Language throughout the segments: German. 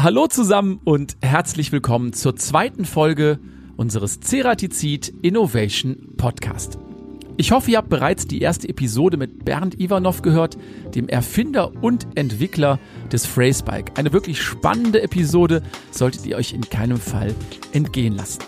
Hallo zusammen und herzlich willkommen zur zweiten Folge unseres Ceratizid Innovation Podcast. Ich hoffe, ihr habt bereits die erste Episode mit Bernd Ivanov gehört, dem Erfinder und Entwickler des Phrasebike. Eine wirklich spannende Episode solltet ihr euch in keinem Fall entgehen lassen.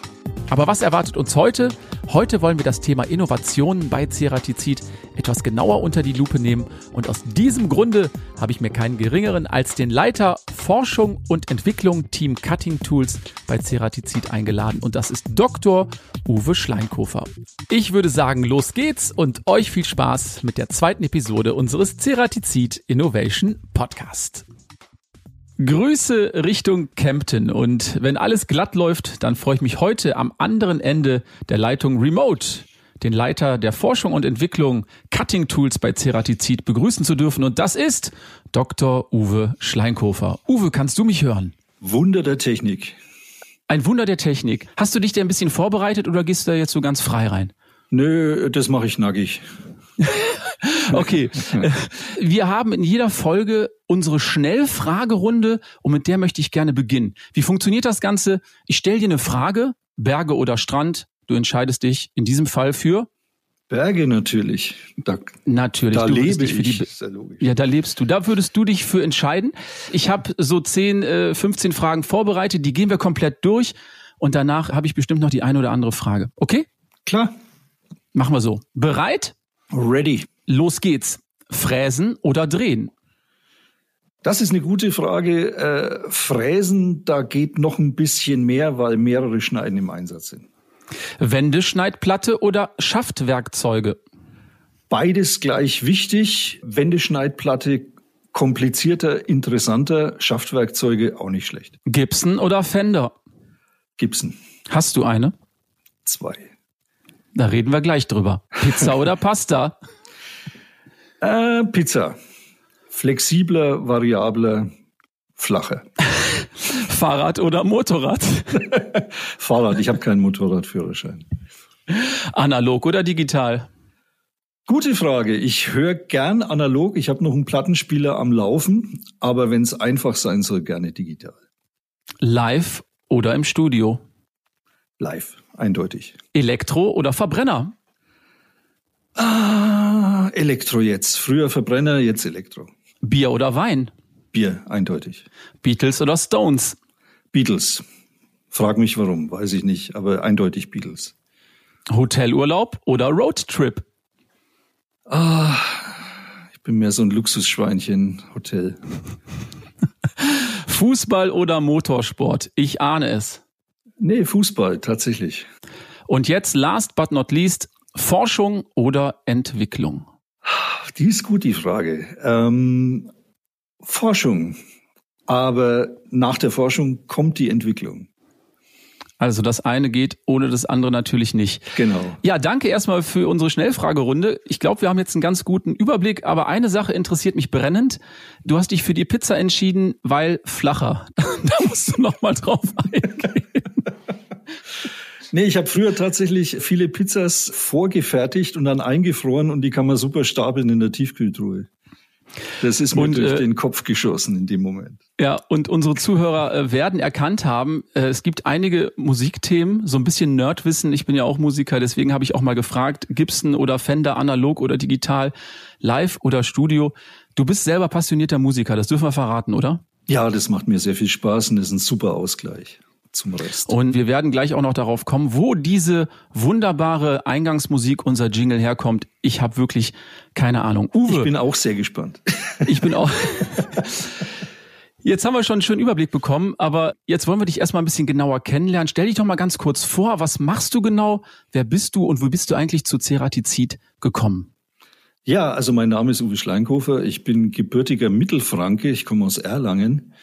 Aber was erwartet uns heute? Heute wollen wir das Thema Innovationen bei Ceratizid etwas genauer unter die Lupe nehmen und aus diesem Grunde habe ich mir keinen geringeren als den Leiter Forschung und Entwicklung Team Cutting Tools bei Ceratizid eingeladen und das ist Dr. Uwe Schleinkofer. Ich würde sagen, los geht's und euch viel Spaß mit der zweiten Episode unseres Ceratizid Innovation Podcast. Grüße Richtung Kempten und wenn alles glatt läuft, dann freue ich mich heute am anderen Ende der Leitung Remote den Leiter der Forschung und Entwicklung Cutting Tools bei Ceratizid begrüßen zu dürfen und das ist Dr. Uwe Schleinkofer. Uwe, kannst du mich hören? Wunder der Technik. Ein Wunder der Technik. Hast du dich da ein bisschen vorbereitet oder gehst du da jetzt so ganz frei rein? Nö, das mache ich nackig. okay. Wir haben in jeder Folge unsere Schnellfragerunde und mit der möchte ich gerne beginnen. Wie funktioniert das Ganze? Ich stelle dir eine Frage, Berge oder Strand. Du entscheidest dich in diesem Fall für Berge natürlich. Da, natürlich. Da lebe ich. Die, ja, da lebst du. Da würdest du dich für entscheiden. Ich habe so 10, 15 äh, Fragen vorbereitet. Die gehen wir komplett durch. Und danach habe ich bestimmt noch die eine oder andere Frage. Okay? Klar. Machen wir so. Bereit? Ready. Los geht's. Fräsen oder drehen? Das ist eine gute Frage. Äh, Fräsen, da geht noch ein bisschen mehr, weil mehrere Schneiden im Einsatz sind. Wendeschneidplatte oder Schaftwerkzeuge? Beides gleich wichtig. Wendeschneidplatte komplizierter, interessanter, Schaftwerkzeuge auch nicht schlecht. Gibson oder Fender? Gibson. Hast du eine? Zwei. Da reden wir gleich drüber. Pizza oder Pasta? Äh, Pizza. Flexibler, variabler, flacher. Fahrrad oder Motorrad? Fahrrad. Ich habe keinen Motorradführerschein. Analog oder digital? Gute Frage. Ich höre gern analog. Ich habe noch einen Plattenspieler am Laufen, aber wenn es einfach sein soll, gerne digital. Live oder im Studio? Live, eindeutig. Elektro oder Verbrenner? Ah, Elektro jetzt. Früher Verbrenner, jetzt Elektro. Bier oder Wein? Bier, eindeutig. Beatles oder Stones? Beatles. Frag mich warum, weiß ich nicht, aber eindeutig Beatles. Hotelurlaub oder Roadtrip? Ah, ich bin mehr so ein Luxusschweinchen, Hotel. Fußball oder Motorsport? Ich ahne es. Nee, Fußball, tatsächlich. Und jetzt, last but not least, Forschung oder Entwicklung? Die ist gut, die Frage. Ähm, Forschung. Aber nach der Forschung kommt die Entwicklung. Also das eine geht ohne das andere natürlich nicht. Genau. Ja, danke erstmal für unsere Schnellfragerunde. Ich glaube, wir haben jetzt einen ganz guten Überblick, aber eine Sache interessiert mich brennend. Du hast dich für die Pizza entschieden, weil flacher. da musst du noch mal drauf eingehen. Nee, ich habe früher tatsächlich viele Pizzas vorgefertigt und dann eingefroren und die kann man super stapeln in der Tiefkühltruhe. Das ist mir und, durch äh, den Kopf geschossen in dem Moment. Ja, und unsere Zuhörer äh, werden erkannt haben, äh, es gibt einige Musikthemen, so ein bisschen Nerdwissen. Ich bin ja auch Musiker, deswegen habe ich auch mal gefragt, Gibson oder Fender, analog oder digital, live oder Studio. Du bist selber passionierter Musiker, das dürfen wir verraten, oder? Ja, das macht mir sehr viel Spaß und ist ein super Ausgleich zum Rest. Und wir werden gleich auch noch darauf kommen, wo diese wunderbare Eingangsmusik, unser Jingle herkommt. Ich habe wirklich keine Ahnung. Uwe. Ich bin auch sehr gespannt. Ich bin auch. Jetzt haben wir schon einen schönen Überblick bekommen, aber jetzt wollen wir dich erstmal ein bisschen genauer kennenlernen. Stell dich doch mal ganz kurz vor, was machst du genau? Wer bist du und wo bist du eigentlich zu Ceratizid gekommen? Ja, also mein Name ist Uwe Schleinkofer. Ich bin gebürtiger Mittelfranke. Ich komme aus Erlangen.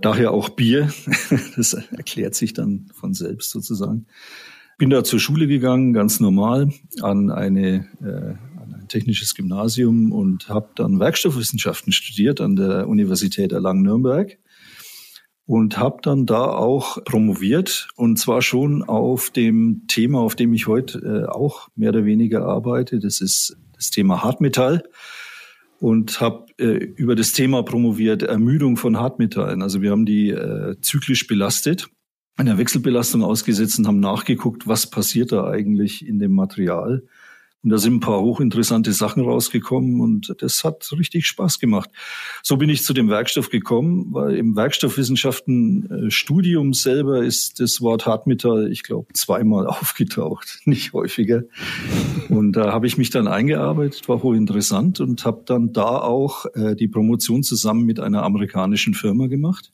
Daher auch Bier. Das erklärt sich dann von selbst sozusagen. Bin da zur Schule gegangen, ganz normal, an, eine, äh, an ein technisches Gymnasium und habe dann Werkstoffwissenschaften studiert an der Universität Erlangen-Nürnberg und habe dann da auch promoviert und zwar schon auf dem Thema, auf dem ich heute äh, auch mehr oder weniger arbeite. Das ist das Thema Hartmetall. Und habe äh, über das Thema promoviert, Ermüdung von Hartmetallen. Also wir haben die äh, zyklisch belastet, einer Wechselbelastung ausgesetzt und haben nachgeguckt, was passiert da eigentlich in dem Material und da sind ein paar hochinteressante Sachen rausgekommen und das hat richtig Spaß gemacht. So bin ich zu dem Werkstoff gekommen, weil im Werkstoffwissenschaften äh, Studium selber ist das Wort Hartmetall, ich glaube, zweimal aufgetaucht, nicht häufiger. Und da habe ich mich dann eingearbeitet, war hochinteressant und habe dann da auch äh, die Promotion zusammen mit einer amerikanischen Firma gemacht,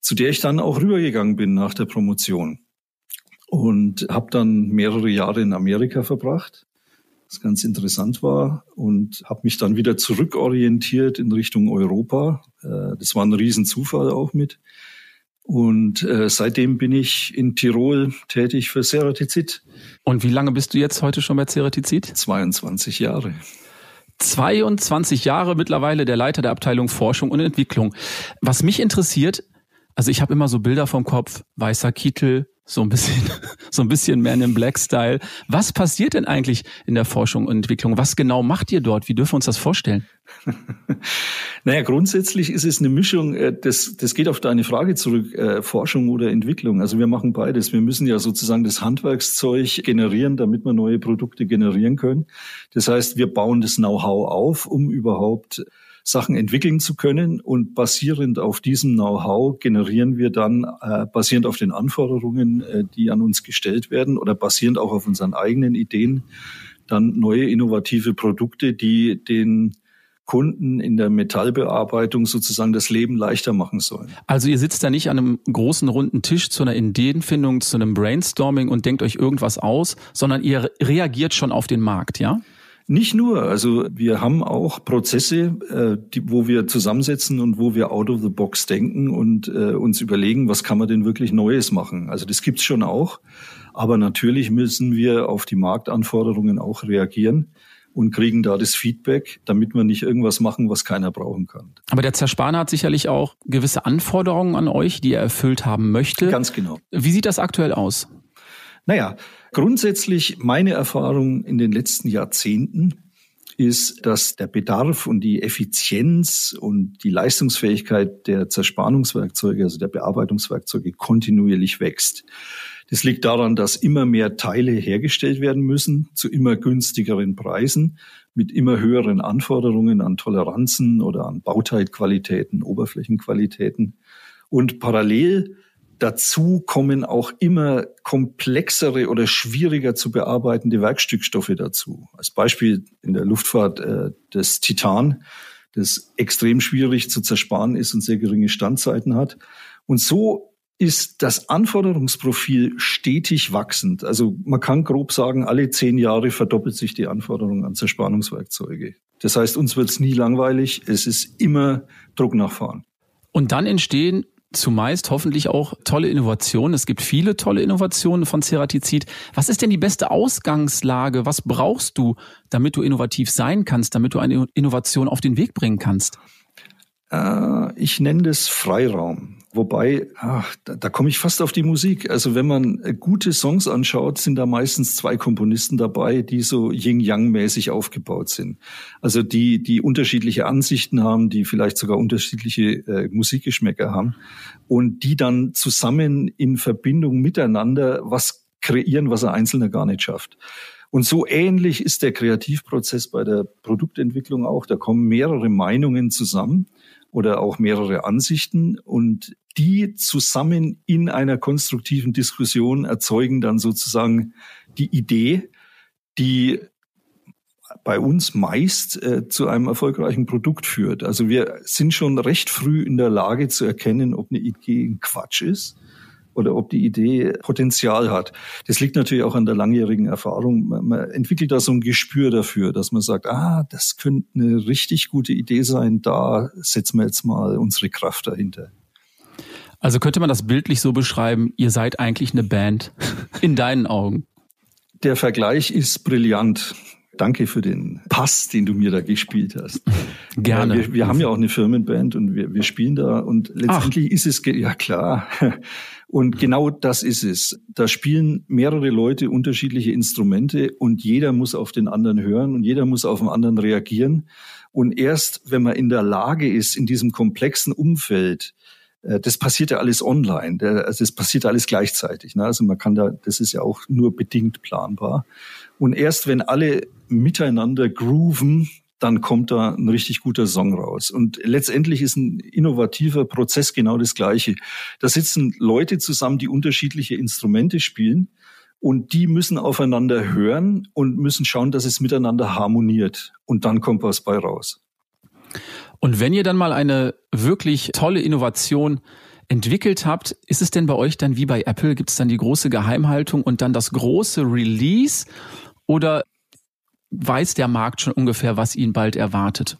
zu der ich dann auch rübergegangen bin nach der Promotion und habe dann mehrere Jahre in Amerika verbracht was ganz interessant war und habe mich dann wieder zurückorientiert in Richtung Europa. Äh, das war ein Riesenzufall auch mit. Und äh, seitdem bin ich in Tirol tätig für Ceratizid. Und wie lange bist du jetzt heute schon bei Ceratizid? 22 Jahre. 22 Jahre mittlerweile der Leiter der Abteilung Forschung und Entwicklung. Was mich interessiert, also ich habe immer so Bilder vom Kopf, weißer Kittel, so ein bisschen, so ein bisschen Man in Black Style. Was passiert denn eigentlich in der Forschung und Entwicklung? Was genau macht ihr dort? Wie dürfen wir uns das vorstellen? naja, grundsätzlich ist es eine Mischung, äh, das, das geht auf deine Frage zurück, äh, Forschung oder Entwicklung. Also wir machen beides. Wir müssen ja sozusagen das Handwerkszeug generieren, damit wir neue Produkte generieren können. Das heißt, wir bauen das Know-how auf, um überhaupt Sachen entwickeln zu können. Und basierend auf diesem Know-how generieren wir dann, äh, basierend auf den Anforderungen, äh, die an uns gestellt werden oder basierend auch auf unseren eigenen Ideen, dann neue innovative Produkte, die den Kunden in der Metallbearbeitung sozusagen das Leben leichter machen sollen. Also ihr sitzt da nicht an einem großen runden Tisch zu einer Ideenfindung, zu einem Brainstorming und denkt euch irgendwas aus, sondern ihr reagiert schon auf den Markt, ja? Nicht nur, also wir haben auch Prozesse, äh, die, wo wir zusammensetzen und wo wir out of the box denken und äh, uns überlegen, was kann man denn wirklich Neues machen. Also das gibt's schon auch, aber natürlich müssen wir auf die Marktanforderungen auch reagieren und kriegen da das Feedback, damit wir nicht irgendwas machen, was keiner brauchen kann. Aber der Zerspaner hat sicherlich auch gewisse Anforderungen an euch, die er erfüllt haben möchte. Ganz genau. Wie sieht das aktuell aus? Naja, grundsätzlich meine Erfahrung in den letzten Jahrzehnten ist, dass der Bedarf und die Effizienz und die Leistungsfähigkeit der Zerspannungswerkzeuge, also der Bearbeitungswerkzeuge, kontinuierlich wächst. Das liegt daran, dass immer mehr Teile hergestellt werden müssen zu immer günstigeren Preisen mit immer höheren Anforderungen an Toleranzen oder an Bauteilqualitäten, Oberflächenqualitäten. Und parallel Dazu kommen auch immer komplexere oder schwieriger zu bearbeitende Werkstückstoffe dazu. Als Beispiel in der Luftfahrt äh, das Titan, das extrem schwierig zu zersparen ist und sehr geringe Standzeiten hat. Und so ist das Anforderungsprofil stetig wachsend. Also man kann grob sagen, alle zehn Jahre verdoppelt sich die Anforderung an Zerspannungswerkzeuge. Das heißt, uns wird es nie langweilig, es ist immer Druck nachfahren. Und dann entstehen zumeist hoffentlich auch tolle Innovationen. Es gibt viele tolle Innovationen von Ceratizid. Was ist denn die beste Ausgangslage? Was brauchst du, damit du innovativ sein kannst, damit du eine Innovation auf den Weg bringen kannst? Äh, ich nenne das Freiraum. Wobei, ach, da, da komme ich fast auf die Musik. Also wenn man äh, gute Songs anschaut, sind da meistens zwei Komponisten dabei, die so Yin-Yang-mäßig aufgebaut sind. Also die, die unterschiedliche Ansichten haben, die vielleicht sogar unterschiedliche äh, Musikgeschmäcker haben und die dann zusammen in Verbindung miteinander was kreieren, was ein Einzelner gar nicht schafft. Und so ähnlich ist der Kreativprozess bei der Produktentwicklung auch. Da kommen mehrere Meinungen zusammen oder auch mehrere Ansichten und die zusammen in einer konstruktiven Diskussion erzeugen dann sozusagen die Idee, die bei uns meist äh, zu einem erfolgreichen Produkt führt. Also wir sind schon recht früh in der Lage zu erkennen, ob eine Idee ein Quatsch ist oder ob die Idee Potenzial hat. Das liegt natürlich auch an der langjährigen Erfahrung. Man, entwickelt da so ein Gespür dafür, dass man sagt, ah, das könnte eine richtig gute Idee sein, da setzen wir jetzt mal unsere Kraft dahinter. Also könnte man das bildlich so beschreiben, ihr seid eigentlich eine Band in deinen Augen. Der Vergleich ist brillant. Danke für den Pass, den du mir da gespielt hast. Gerne. wir, wir haben ja auch eine Firmenband und wir, wir spielen da und letztendlich Ach. ist es, ja klar. Und genau das ist es. Da spielen mehrere Leute unterschiedliche Instrumente und jeder muss auf den anderen hören und jeder muss auf den anderen reagieren. Und erst wenn man in der Lage ist, in diesem komplexen Umfeld äh, das passiert ja alles online. Also das passiert alles gleichzeitig. Ne? Also man kann da, das ist ja auch nur bedingt planbar. Und erst wenn alle miteinander grooven, dann kommt da ein richtig guter Song raus. Und letztendlich ist ein innovativer Prozess genau das Gleiche. Da sitzen Leute zusammen, die unterschiedliche Instrumente spielen und die müssen aufeinander hören und müssen schauen, dass es miteinander harmoniert. Und dann kommt was bei raus. Und wenn ihr dann mal eine wirklich tolle Innovation entwickelt habt, ist es denn bei euch dann wie bei Apple, gibt es dann die große Geheimhaltung und dann das große Release oder weiß der Markt schon ungefähr, was ihn bald erwartet?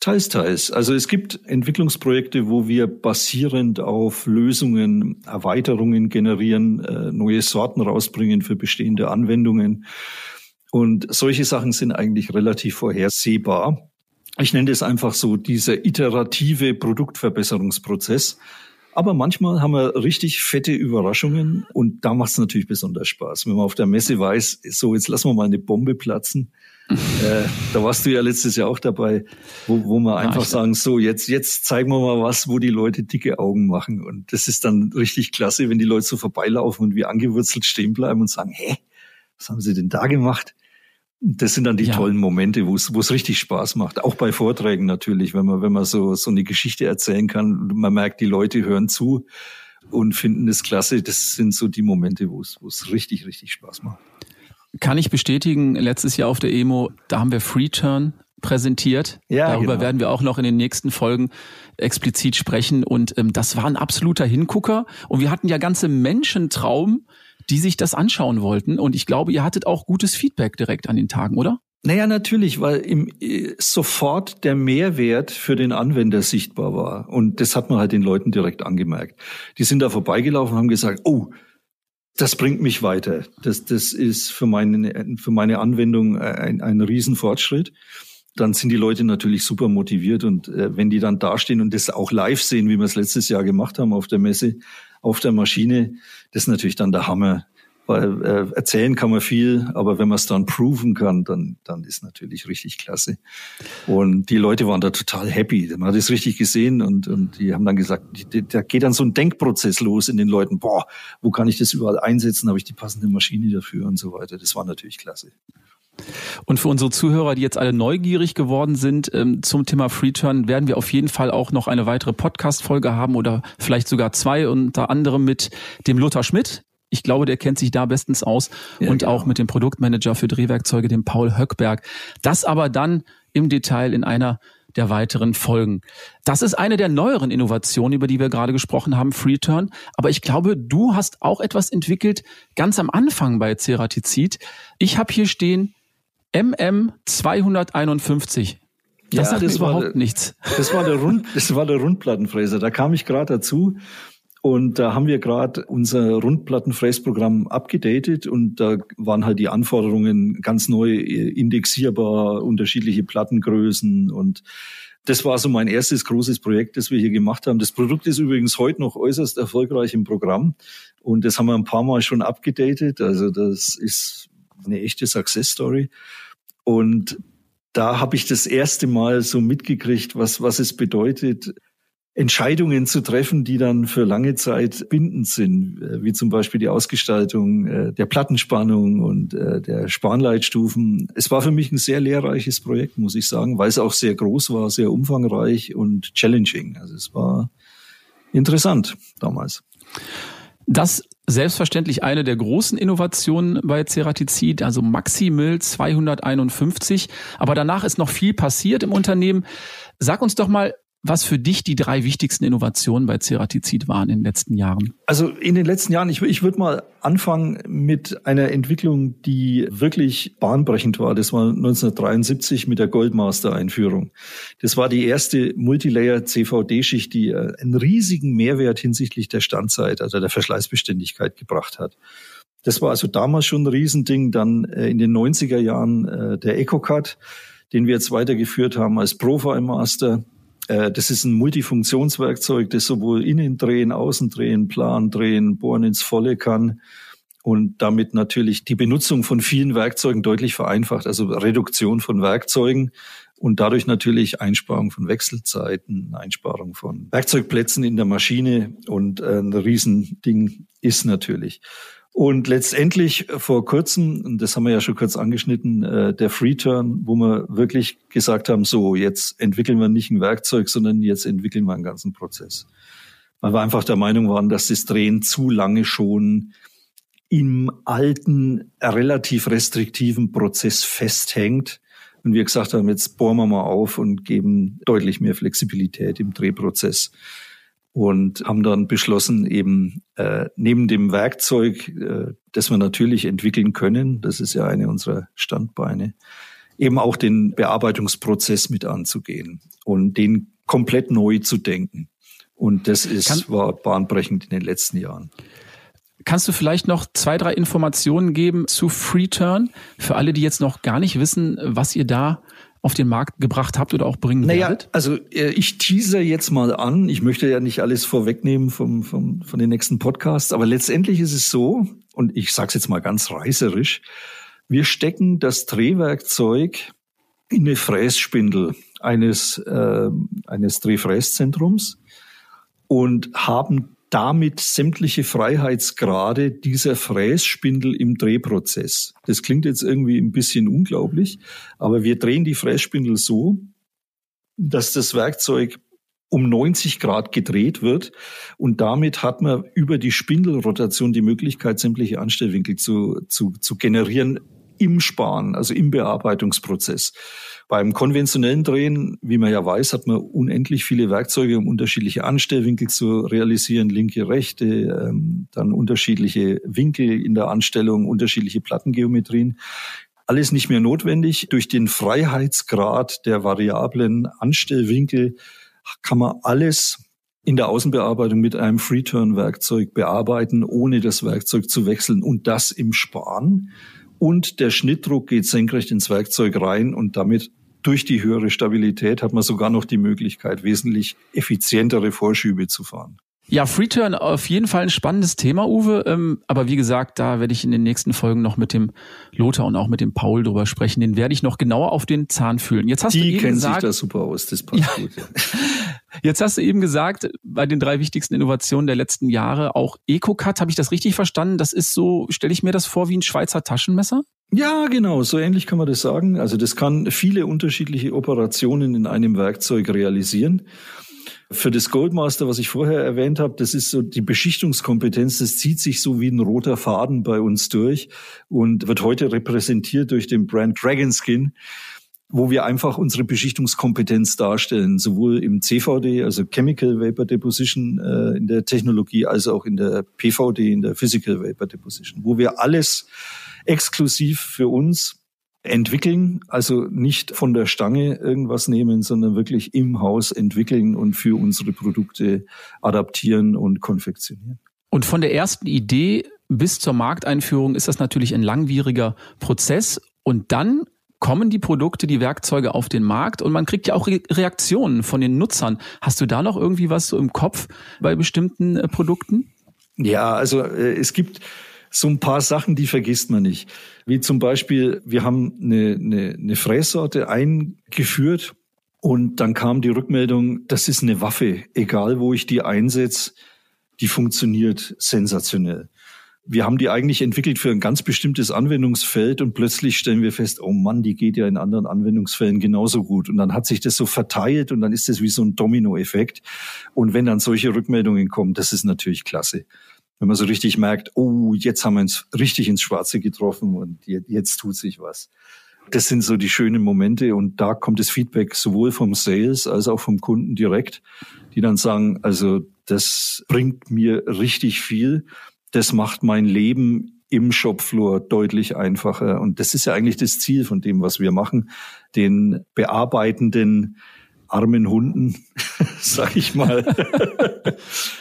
Teils, teils. Also es gibt Entwicklungsprojekte, wo wir basierend auf Lösungen Erweiterungen generieren, äh, neue Sorten rausbringen für bestehende Anwendungen. Und solche Sachen sind eigentlich relativ vorhersehbar ich nenne das einfach so, dieser iterative Produktverbesserungsprozess. Aber manchmal haben wir richtig fette Überraschungen und da macht es natürlich besonders Spaß. Wenn man auf der Messe weiß, so jetzt lassen wir mal eine Bombe platzen. äh, da warst du ja letztes Jahr auch dabei, wo, wo wir einfach sagen, so jetzt, jetzt zeigen wir mal was, wo die Leute dicke Augen machen. Und das ist dann richtig klasse, wenn die Leute so vorbeilaufen und wie angewurzelt stehen bleiben und sagen, hä, was haben sie denn da gemacht? Das sind dann die ja. tollen Momente, wo es wo es richtig Spaß macht. Auch bei Vorträgen natürlich, wenn man wenn man so so eine Geschichte erzählen kann, man merkt, die Leute hören zu und finden es klasse. Das sind so die Momente, wo es wo es richtig richtig Spaß macht. Kann ich bestätigen. Letztes Jahr auf der Emo, da haben wir Free Turn präsentiert. Ja, Darüber genau. werden wir auch noch in den nächsten Folgen explizit sprechen. Und ähm, das war ein absoluter Hingucker. Und wir hatten ja ganze Menschentraum die sich das anschauen wollten. Und ich glaube, ihr hattet auch gutes Feedback direkt an den Tagen, oder? Naja, natürlich, weil im, äh, sofort der Mehrwert für den Anwender sichtbar war. Und das hat man halt den Leuten direkt angemerkt. Die sind da vorbeigelaufen und haben gesagt, oh, das bringt mich weiter. Das, das ist für meine, für meine Anwendung ein, ein Riesenfortschritt. Dann sind die Leute natürlich super motiviert und äh, wenn die dann dastehen und das auch live sehen, wie wir es letztes Jahr gemacht haben auf der Messe, auf der Maschine, das ist natürlich dann der Hammer. Weil äh, erzählen kann man viel, aber wenn man es dann proven kann, dann, dann ist natürlich richtig klasse. Und die Leute waren da total happy. Man hat es richtig gesehen und, und die haben dann gesagt, da geht dann so ein Denkprozess los in den Leuten. Boah, wo kann ich das überall einsetzen? Habe ich die passende Maschine dafür und so weiter. Das war natürlich klasse. Und für unsere Zuhörer, die jetzt alle neugierig geworden sind ähm, zum Thema Freeturn, werden wir auf jeden Fall auch noch eine weitere Podcast-Folge haben oder vielleicht sogar zwei, unter anderem mit dem Lothar Schmidt. Ich glaube, der kennt sich da bestens aus ja, und genau. auch mit dem Produktmanager für Drehwerkzeuge, dem Paul Höckberg. Das aber dann im Detail in einer der weiteren Folgen. Das ist eine der neueren Innovationen, über die wir gerade gesprochen haben, Freeturn. Aber ich glaube, du hast auch etwas entwickelt ganz am Anfang bei Ceratizid. Ich habe hier stehen MM 251. Das ja, sagt das überhaupt war, nichts. Das war der Rund, das war der Rundplattenfräser. Da kam ich gerade dazu. Und da haben wir gerade unser Rundplattenfräsprogramm abgedatet und da waren halt die Anforderungen ganz neu indexierbar, unterschiedliche Plattengrößen und das war so mein erstes großes Projekt, das wir hier gemacht haben. Das Produkt ist übrigens heute noch äußerst erfolgreich im Programm und das haben wir ein paar Mal schon abgedatet. Also das ist eine echte Success Story. Und da habe ich das erste Mal so mitgekriegt, was, was es bedeutet, Entscheidungen zu treffen, die dann für lange Zeit bindend sind, äh, wie zum Beispiel die Ausgestaltung äh, der Plattenspannung und äh, der Spanleitstufen. Es war für mich ein sehr lehrreiches Projekt, muss ich sagen, weil es auch sehr groß war, sehr umfangreich und challenging. Also es war interessant damals. Das selbstverständlich eine der großen Innovationen bei Ceratizid, also Maximil 251. Aber danach ist noch viel passiert im Unternehmen. Sag uns doch mal, was für dich die drei wichtigsten Innovationen bei Ceratizid waren in den letzten Jahren? Also in den letzten Jahren, ich, ich würde mal anfangen mit einer Entwicklung, die wirklich bahnbrechend war. Das war 1973 mit der Goldmaster-Einführung. Das war die erste Multilayer-CVD-Schicht, die äh, einen riesigen Mehrwert hinsichtlich der Standzeit, also der Verschleißbeständigkeit gebracht hat. Das war also damals schon ein Riesending. Dann äh, in den 90er Jahren äh, der EcoCut, den wir jetzt weitergeführt haben als Profile Master. Äh, das ist ein Multifunktionswerkzeug, das sowohl innen drehen, außen drehen, plan drehen, bohren ins Volle kann und damit natürlich die Benutzung von vielen Werkzeugen deutlich vereinfacht, also Reduktion von Werkzeugen und dadurch natürlich Einsparung von Wechselzeiten, Einsparung von Werkzeugplätzen in der Maschine und äh, ein Riesending ist natürlich. Und letztendlich vor kurzem, das haben wir ja schon kurz angeschnitten, äh, der Free-Turn, wo wir wirklich gesagt haben, so, jetzt entwickeln wir nicht ein Werkzeug, sondern jetzt entwickeln wir einen ganzen Prozess. Weil wir einfach der Meinung waren, dass das Drehen zu lange schon im alten, relativ restriktiven Prozess festhängt. Und wir gesagt haben, jetzt bohren wir mal auf und geben deutlich mehr Flexibilität im Drehprozess und haben dann beschlossen, eben äh, neben dem Werkzeug, äh, das wir natürlich entwickeln können, das ist ja eine unserer Standbeine, eben auch den Bearbeitungsprozess mit anzugehen und den komplett neu zu denken. Und das ist, Kann, war bahnbrechend in den letzten Jahren. Kannst du vielleicht noch zwei, drei Informationen geben zu FreeTurn für alle, die jetzt noch gar nicht wissen, was ihr da auf den Markt gebracht habt oder auch bringen naja, werdet? Also äh, ich teaser jetzt mal an. Ich möchte ja nicht alles vorwegnehmen vom, vom, von den nächsten Podcasts, aber letztendlich ist es so, und ich sage es jetzt mal ganz reißerisch, wir stecken das Drehwerkzeug in eine Frässpindel eines, äh, eines Drehfräszentrums und haben damit sämtliche Freiheitsgrade dieser Frässpindel im Drehprozess. Das klingt jetzt irgendwie ein bisschen unglaublich, aber wir drehen die Frässpindel so, dass das Werkzeug um 90 Grad gedreht wird und damit hat man über die Spindelrotation die Möglichkeit, sämtliche Anstellwinkel zu, zu, zu generieren im Sparen, also im Bearbeitungsprozess. Beim konventionellen Drehen, wie man ja weiß, hat man unendlich viele Werkzeuge, um unterschiedliche Anstellwinkel zu realisieren, linke, rechte, ähm, dann unterschiedliche Winkel in der Anstellung, unterschiedliche Plattengeometrien. Alles nicht mehr notwendig. Durch den Freiheitsgrad der variablen Anstellwinkel kann man alles in der Außenbearbeitung mit einem Free-Turn-Werkzeug bearbeiten, ohne das Werkzeug zu wechseln und das im Sparen und der Schnittdruck geht senkrecht ins Werkzeug rein und damit durch die höhere Stabilität hat man sogar noch die Möglichkeit, wesentlich effizientere Vorschübe zu fahren. Ja, Freeturn auf jeden Fall ein spannendes Thema, Uwe. Ähm, aber wie gesagt, da werde ich in den nächsten Folgen noch mit dem Lothar und auch mit dem Paul drüber sprechen. Den werde ich noch genauer auf den Zahn fühlen. Jetzt hast Die du eben kennen gesagt, sich da super aus, das passt ja. gut. Ja. Jetzt hast du eben gesagt, bei den drei wichtigsten Innovationen der letzten Jahre auch EcoCut. Habe ich das richtig verstanden? Das ist so, stelle ich mir das vor wie ein Schweizer Taschenmesser? Ja, genau, so ähnlich kann man das sagen. Also das kann viele unterschiedliche Operationen in einem Werkzeug realisieren. Für das Goldmaster, was ich vorher erwähnt habe, das ist so die Beschichtungskompetenz, das zieht sich so wie ein roter Faden bei uns durch und wird heute repräsentiert durch den Brand Dragon Skin wo wir einfach unsere Beschichtungskompetenz darstellen, sowohl im CVD, also Chemical Vapor Deposition äh, in der Technologie, als auch in der PVD, in der Physical Vapor Deposition, wo wir alles exklusiv für uns entwickeln, also nicht von der Stange irgendwas nehmen, sondern wirklich im Haus entwickeln und für unsere Produkte adaptieren und konfektionieren. Und von der ersten Idee bis zur Markteinführung ist das natürlich ein langwieriger Prozess. Und dann kommen die Produkte, die Werkzeuge auf den Markt und man kriegt ja auch Re Reaktionen von den Nutzern. Hast du da noch irgendwie was so im Kopf bei bestimmten äh, Produkten? Ja, also äh, es gibt so ein paar Sachen, die vergisst man nicht. Wie zum Beispiel, wir haben eine, eine, eine Frässorte eingeführt und dann kam die Rückmeldung, das ist eine Waffe, egal wo ich die einsetze, die funktioniert sensationell. Wir haben die eigentlich entwickelt für ein ganz bestimmtes Anwendungsfeld und plötzlich stellen wir fest, oh Mann, die geht ja in anderen Anwendungsfällen genauso gut. Und dann hat sich das so verteilt und dann ist das wie so ein Dominoeffekt. Und wenn dann solche Rückmeldungen kommen, das ist natürlich klasse wenn man so richtig merkt, oh, jetzt haben wir uns richtig ins Schwarze getroffen und jetzt tut sich was. Das sind so die schönen Momente und da kommt das Feedback sowohl vom Sales als auch vom Kunden direkt, die dann sagen, also das bringt mir richtig viel, das macht mein Leben im Shopfloor deutlich einfacher und das ist ja eigentlich das Ziel von dem, was wir machen, den bearbeitenden armen Hunden, sag ich mal,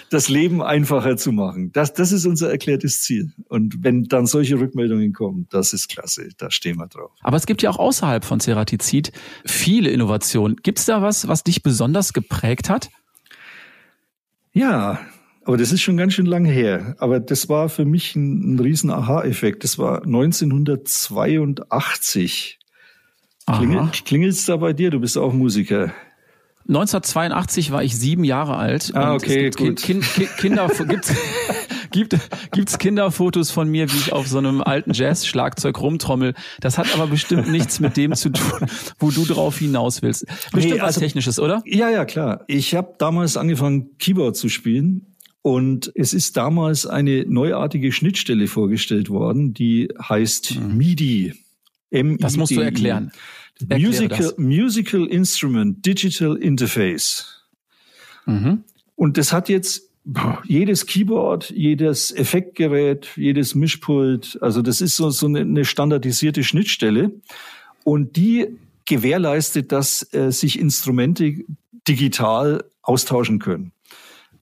das Leben einfacher zu machen. Das, das ist unser erklärtes Ziel. Und wenn dann solche Rückmeldungen kommen, das ist klasse, da stehen wir drauf. Aber es gibt ja auch außerhalb von Ceratizid viele Innovationen. Gibt es da was, was dich besonders geprägt hat? Ja, aber das ist schon ganz schön lang her. Aber das war für mich ein, ein riesen Aha-Effekt. Das war 1982. Klingel, klingelt's da bei dir? Du bist auch Musiker. 1982 war ich sieben Jahre alt. Ah, okay, gut. Kind, kind, Kinder, gibt's, gibt, gibt's Kinderfotos von mir, wie ich auf so einem alten Jazz-Schlagzeug rumtrommel. Das hat aber bestimmt nichts mit dem zu tun, wo du drauf hinaus willst. Bestimmt nee, also, was Technisches, oder? Ja, ja, klar. Ich habe damals angefangen, Keyboard zu spielen. Und es ist damals eine neuartige Schnittstelle vorgestellt worden, die heißt mhm. MIDI. M das musst du erklären. Musical, Musical Instrument Digital Interface. Mhm. Und das hat jetzt jedes Keyboard, jedes Effektgerät, jedes Mischpult, also das ist so, so eine standardisierte Schnittstelle. Und die gewährleistet, dass äh, sich Instrumente digital austauschen können.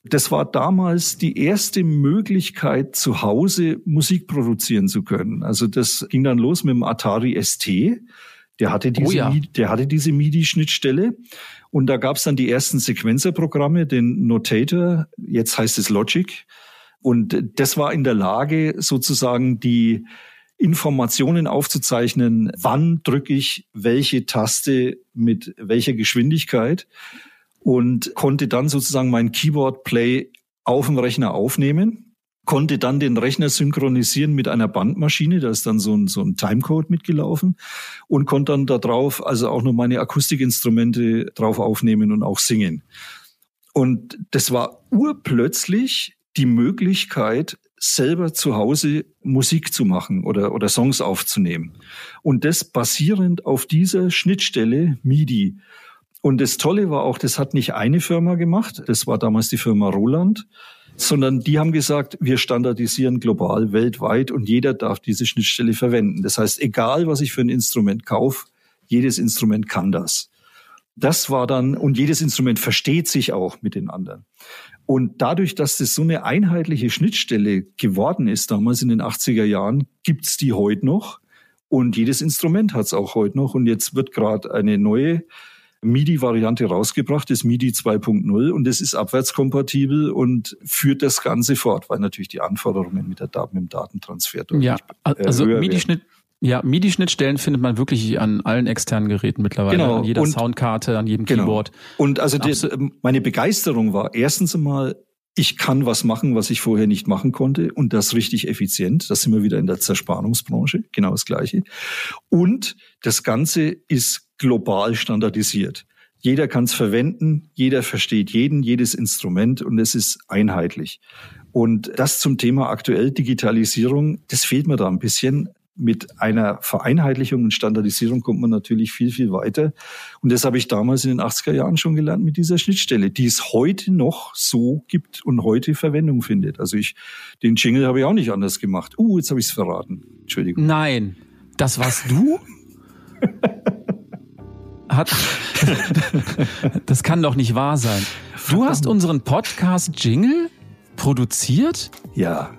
Das war damals die erste Möglichkeit, zu Hause Musik produzieren zu können. Also das ging dann los mit dem Atari ST. Der hatte diese, oh ja. der hatte diese MIDI-Schnittstelle. Und da gab es dann die ersten Sequenzerprogramme, den Notator, jetzt heißt es Logic. Und das war in der Lage, sozusagen die Informationen aufzuzeichnen, wann drücke ich welche Taste mit welcher Geschwindigkeit und konnte dann sozusagen mein Keyboard Play auf dem Rechner aufnehmen konnte dann den Rechner synchronisieren mit einer Bandmaschine, da ist dann so ein, so ein Timecode mitgelaufen und konnte dann da drauf also auch noch meine Akustikinstrumente drauf aufnehmen und auch singen. Und das war urplötzlich die Möglichkeit, selber zu Hause Musik zu machen oder, oder Songs aufzunehmen. Und das basierend auf dieser Schnittstelle MIDI. Und das Tolle war auch, das hat nicht eine Firma gemacht, das war damals die Firma Roland, sondern die haben gesagt, wir standardisieren global, weltweit und jeder darf diese Schnittstelle verwenden. Das heißt, egal was ich für ein Instrument kaufe, jedes Instrument kann das. Das war dann, und jedes Instrument versteht sich auch mit den anderen. Und dadurch, dass das so eine einheitliche Schnittstelle geworden ist, damals in den 80er Jahren, gibt's die heute noch. Und jedes Instrument hat's auch heute noch. Und jetzt wird gerade eine neue MIDI-Variante rausgebracht, das MIDI 2.0 und es ist abwärtskompatibel und führt das Ganze fort, weil natürlich die Anforderungen mit, der, mit dem Datentransfer deutlich Ja, also MIDI-Schnitt ja, MIDI-Schnittstellen findet man wirklich an allen externen Geräten mittlerweile, genau. an jeder und, Soundkarte, an jedem genau. Keyboard. Und also das, meine Begeisterung war erstens einmal, ich kann was machen, was ich vorher nicht machen konnte und das richtig effizient. Das sind wir wieder in der Zerspannungsbranche, genau das Gleiche. Und das Ganze ist global standardisiert. Jeder kann es verwenden, jeder versteht jeden, jedes Instrument und es ist einheitlich. Und das zum Thema aktuell Digitalisierung, das fehlt mir da ein bisschen. Mit einer Vereinheitlichung und Standardisierung kommt man natürlich viel, viel weiter. Und das habe ich damals in den 80er Jahren schon gelernt mit dieser Schnittstelle, die es heute noch so gibt und heute Verwendung findet. Also ich, den Jingle habe ich auch nicht anders gemacht. Uh, jetzt habe ich es verraten. Entschuldigung. Nein, das warst du? hat. das kann doch nicht wahr sein. Du hast unseren Podcast Jingle produziert? Ja.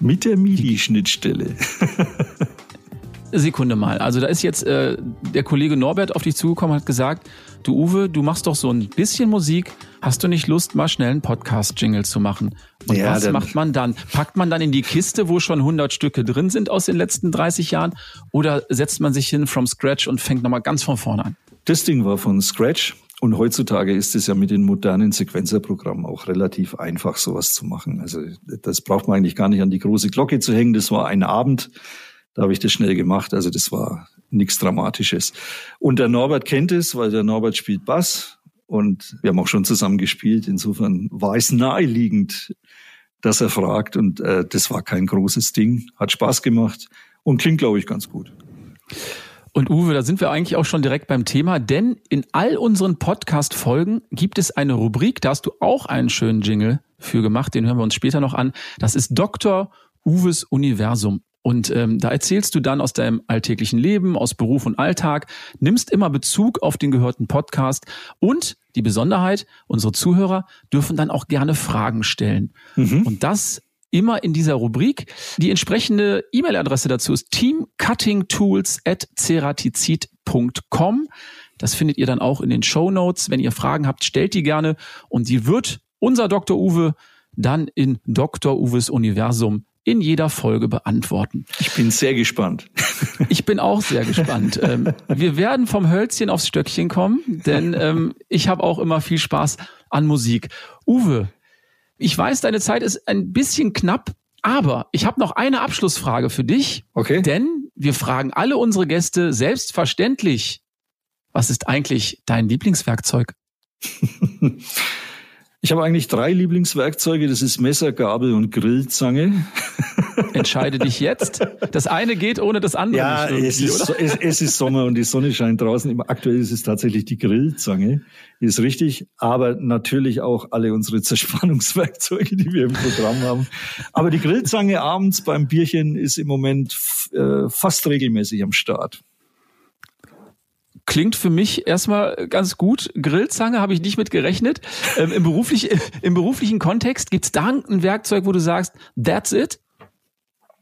Mit der MIDI-Schnittstelle. Sekunde mal. Also da ist jetzt äh, der Kollege Norbert auf dich zugekommen und hat gesagt, du Uwe, du machst doch so ein bisschen Musik. Hast du nicht Lust, mal schnell einen Podcast-Jingle zu machen? Und ja, was macht man dann? Packt man dann in die Kiste, wo schon 100 Stücke drin sind aus den letzten 30 Jahren? Oder setzt man sich hin from scratch und fängt nochmal ganz von vorne an? Das Ding war von scratch. Und heutzutage ist es ja mit den modernen Sequenzerprogrammen auch relativ einfach, sowas zu machen. Also das braucht man eigentlich gar nicht an die große Glocke zu hängen. Das war ein Abend, da habe ich das schnell gemacht. Also das war nichts Dramatisches. Und der Norbert kennt es, weil der Norbert spielt Bass und wir haben auch schon zusammen gespielt. Insofern war es naheliegend, dass er fragt. Und äh, das war kein großes Ding. Hat Spaß gemacht und klingt, glaube ich, ganz gut. Und Uwe, da sind wir eigentlich auch schon direkt beim Thema, denn in all unseren Podcast-Folgen gibt es eine Rubrik, da hast du auch einen schönen Jingle für gemacht, den hören wir uns später noch an. Das ist Dr. Uwes Universum. Und ähm, da erzählst du dann aus deinem alltäglichen Leben, aus Beruf und Alltag, nimmst immer Bezug auf den gehörten Podcast und die Besonderheit, unsere Zuhörer dürfen dann auch gerne Fragen stellen. Mhm. Und das immer in dieser Rubrik. Die entsprechende E-Mail-Adresse dazu ist teamcuttingtools.ceratizid.com. Das findet ihr dann auch in den Show Notes. Wenn ihr Fragen habt, stellt die gerne und die wird unser Dr. Uwe dann in Dr. Uwes Universum in jeder Folge beantworten. Ich bin sehr gespannt. Ich bin auch sehr gespannt. Ähm, wir werden vom Hölzchen aufs Stöckchen kommen, denn ähm, ich habe auch immer viel Spaß an Musik. Uwe, ich weiß, deine Zeit ist ein bisschen knapp, aber ich habe noch eine Abschlussfrage für dich. Okay. Denn wir fragen alle unsere Gäste selbstverständlich, was ist eigentlich dein Lieblingswerkzeug? Ich habe eigentlich drei Lieblingswerkzeuge. Das ist Messer, Gabel und Grillzange. Entscheide dich jetzt. Das eine geht ohne das andere. Ja, es, ist, es, es, ist Sommer und die Sonne scheint draußen. Aktuell ist es tatsächlich die Grillzange. Ist richtig. Aber natürlich auch alle unsere Zerspannungswerkzeuge, die wir im Programm haben. Aber die Grillzange abends beim Bierchen ist im Moment äh, fast regelmäßig am Start. Klingt für mich erstmal ganz gut. Grillzange habe ich nicht mit gerechnet. Ähm, im, beruflich, Im beruflichen Kontext gibt es da ein Werkzeug, wo du sagst, that's it?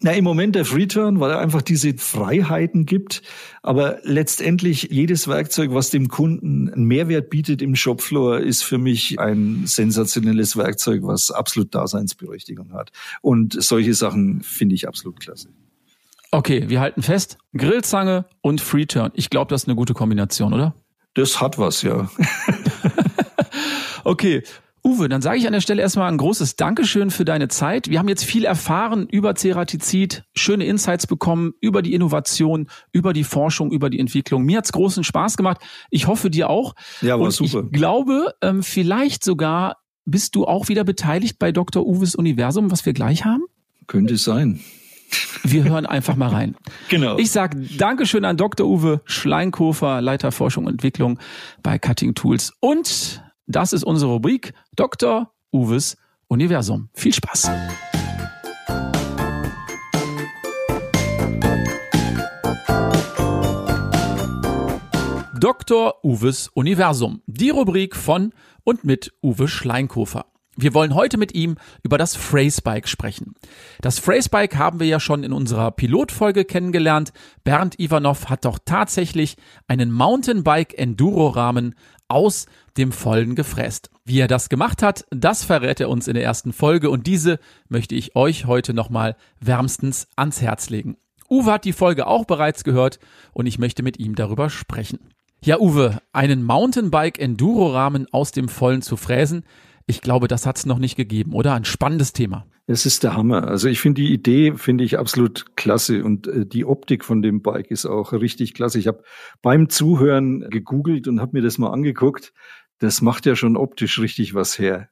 Na, im Moment der Freeturn, weil er einfach diese Freiheiten gibt. Aber letztendlich jedes Werkzeug, was dem Kunden einen Mehrwert bietet im Shopfloor, ist für mich ein sensationelles Werkzeug, was absolut Daseinsberechtigung hat. Und solche Sachen finde ich absolut klasse. Okay, wir halten fest. Grillzange und Freeturn. Ich glaube, das ist eine gute Kombination, oder? Das hat was, ja. okay. Uwe, dann sage ich an der Stelle erstmal ein großes Dankeschön für deine Zeit. Wir haben jetzt viel erfahren über Ceratizid, schöne Insights bekommen über die Innovation, über die Forschung, über die Entwicklung. Mir hat's großen Spaß gemacht. Ich hoffe dir auch. Ja, war Und super. Ich glaube, ähm, vielleicht sogar bist du auch wieder beteiligt bei Dr. Uwes Universum, was wir gleich haben? Könnte sein. Wir hören einfach mal rein. Genau. Ich sage Dankeschön an Dr. Uwe Schleinkofer, Leiter Forschung und Entwicklung bei Cutting Tools. Und das ist unsere Rubrik Dr. Uwes Universum. Viel Spaß. Dr. Uwes Universum. Die Rubrik von und mit Uwe Schleinkofer. Wir wollen heute mit ihm über das Phrasebike sprechen. Das Phrasebike haben wir ja schon in unserer Pilotfolge kennengelernt. Bernd Ivanov hat doch tatsächlich einen Mountainbike Enduro Rahmen aus dem Vollen gefräst. Wie er das gemacht hat, das verrät er uns in der ersten Folge und diese möchte ich euch heute nochmal wärmstens ans Herz legen. Uwe hat die Folge auch bereits gehört und ich möchte mit ihm darüber sprechen. Ja, Uwe, einen Mountainbike Enduro Rahmen aus dem Vollen zu fräsen, ich glaube, das hat es noch nicht gegeben, oder? Ein spannendes Thema. Es ist der Hammer. Also ich finde die Idee finde ich absolut klasse und äh, die Optik von dem Bike ist auch richtig klasse. Ich habe beim Zuhören gegoogelt und habe mir das mal angeguckt. Das macht ja schon optisch richtig was her.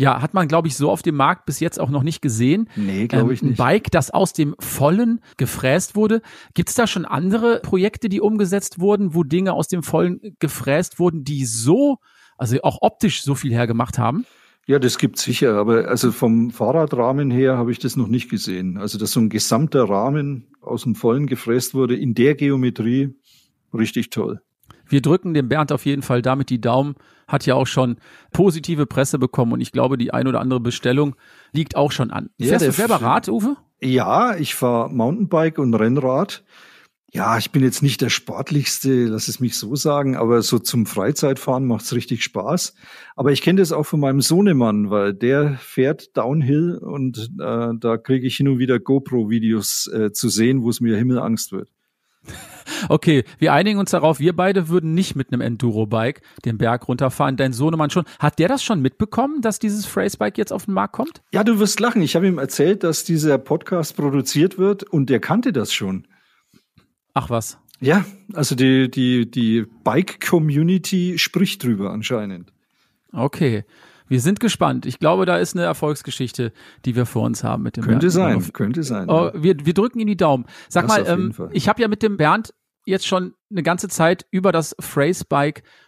Ja, hat man, glaube ich, so auf dem Markt bis jetzt auch noch nicht gesehen. Nee, glaube ich ähm, nicht. Ein Bike, das aus dem Vollen gefräst wurde. Gibt es da schon andere Projekte, die umgesetzt wurden, wo Dinge aus dem Vollen gefräst wurden, die so also auch optisch so viel hergemacht haben? Ja, das gibt's sicher, aber also vom Fahrradrahmen her habe ich das noch nicht gesehen. Also dass so ein gesamter Rahmen aus dem Vollen gefräst wurde in der Geometrie, richtig toll. Wir drücken dem Bernd auf jeden Fall damit die Daumen. Hat ja auch schon positive Presse bekommen und ich glaube, die ein oder andere Bestellung liegt auch schon an. Ja, Fährst du selber Rad, Uwe? Ja, ich fahre Mountainbike und Rennrad ja, ich bin jetzt nicht der sportlichste, lass es mich so sagen, aber so zum Freizeitfahren macht's richtig Spaß. Aber ich kenne das auch von meinem Sohnemann, weil der fährt Downhill und äh, da kriege ich hin und wieder GoPro-Videos äh, zu sehen, wo es mir Himmelangst wird. Okay, wir einigen uns darauf, wir beide würden nicht mit einem Enduro-Bike den Berg runterfahren. Dein Sohnemann schon. Hat der das schon mitbekommen, dass dieses Phrase-Bike jetzt auf den Markt kommt? Ja, du wirst lachen. Ich habe ihm erzählt, dass dieser Podcast produziert wird und der kannte das schon. Ach was. Ja, also die, die, die Bike-Community spricht drüber anscheinend. Okay. Wir sind gespannt. Ich glaube, da ist eine Erfolgsgeschichte, die wir vor uns haben mit dem Könnte Bernd. sein, könnte sein. Oh, wir, wir drücken ihm die Daumen. Sag das mal, ähm, ich habe ja mit dem Bernd jetzt schon eine ganze Zeit über das Phrase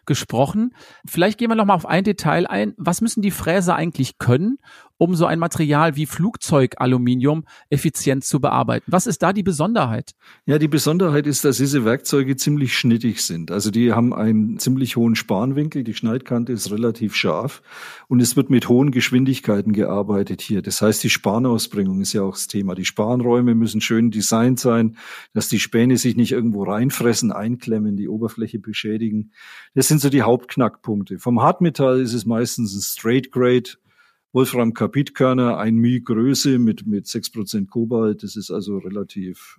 gesprochen. Vielleicht gehen wir noch mal auf ein Detail ein. Was müssen die Fräser eigentlich können, um so ein Material wie Flugzeugaluminium effizient zu bearbeiten? Was ist da die Besonderheit? Ja, die Besonderheit ist, dass diese Werkzeuge ziemlich schnittig sind. Also die haben einen ziemlich hohen Spanwinkel, die Schneidkante ist relativ scharf und es wird mit hohen Geschwindigkeiten gearbeitet hier. Das heißt, die Spanausbringung ist ja auch das Thema. Die Spanräume müssen schön designt sein, dass die Späne sich nicht irgendwo reinfressen, einklemmen, die Oberfläche beschädigen. Das sind so die Hauptknackpunkte. Vom Hartmetall ist es meistens ein Straight Grade, Wolfram Kapitkörner, ein Mi Größe mit, mit sechs Prozent Kobalt. Das ist also relativ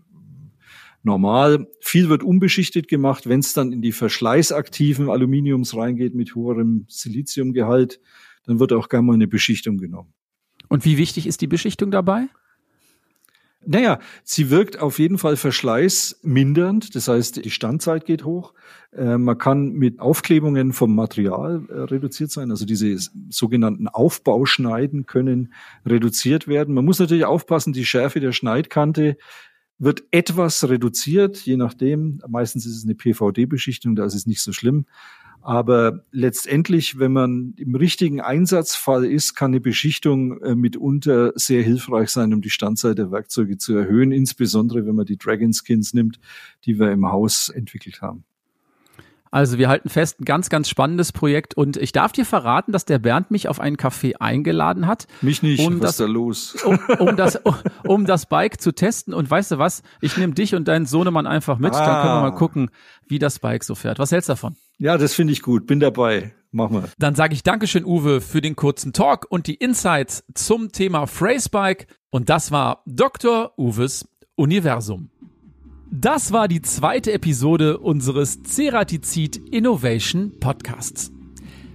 normal. Viel wird unbeschichtet gemacht. Wenn es dann in die verschleißaktiven Aluminiums reingeht mit hoherem Siliziumgehalt, dann wird auch gerne mal eine Beschichtung genommen. Und wie wichtig ist die Beschichtung dabei? Naja, sie wirkt auf jeden Fall verschleißmindernd. Das heißt, die Standzeit geht hoch. Äh, man kann mit Aufklebungen vom Material äh, reduziert sein. Also diese sogenannten Aufbauschneiden können reduziert werden. Man muss natürlich aufpassen, die Schärfe der Schneidkante wird etwas reduziert, je nachdem. Meistens ist es eine PVD-Beschichtung, da ist es nicht so schlimm. Aber letztendlich, wenn man im richtigen Einsatzfall ist, kann eine Beschichtung äh, mitunter sehr hilfreich sein, um die Standzeit der Werkzeuge zu erhöhen, insbesondere wenn man die Dragon Skins nimmt, die wir im Haus entwickelt haben. Also wir halten fest, ein ganz, ganz spannendes Projekt und ich darf dir verraten, dass der Bernd mich auf einen Café eingeladen hat. Mich nicht, um was das, ist da los? Um, um, das, um das Bike zu testen und weißt du was, ich nehme dich und deinen Sohnemann einfach mit, ah. dann können wir mal gucken, wie das Bike so fährt. Was hältst du davon? Ja, das finde ich gut, bin dabei. Machen wir. Dann sage ich Dankeschön, Uwe, für den kurzen Talk und die Insights zum Thema Phrase Bike und das war Dr. Uwes Universum. Das war die zweite Episode unseres Ceratizid Innovation Podcasts.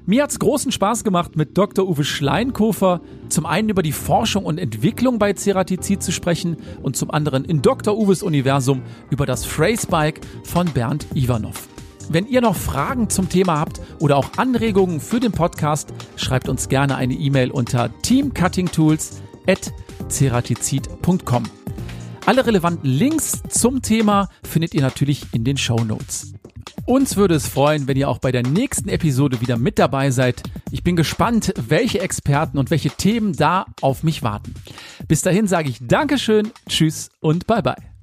Mir hat's großen Spaß gemacht, mit Dr. Uwe Schleinkofer zum einen über die Forschung und Entwicklung bei Ceratizid zu sprechen und zum anderen in Dr. Uwes Universum über das Phrase Bike von Bernd Ivanov. Wenn ihr noch Fragen zum Thema habt oder auch Anregungen für den Podcast, schreibt uns gerne eine E-Mail unter teamcuttingtools@ceratizid.com. Alle relevanten Links zum Thema findet ihr natürlich in den Show Notes. Uns würde es freuen, wenn ihr auch bei der nächsten Episode wieder mit dabei seid. Ich bin gespannt, welche Experten und welche Themen da auf mich warten. Bis dahin sage ich Dankeschön, Tschüss und Bye bye.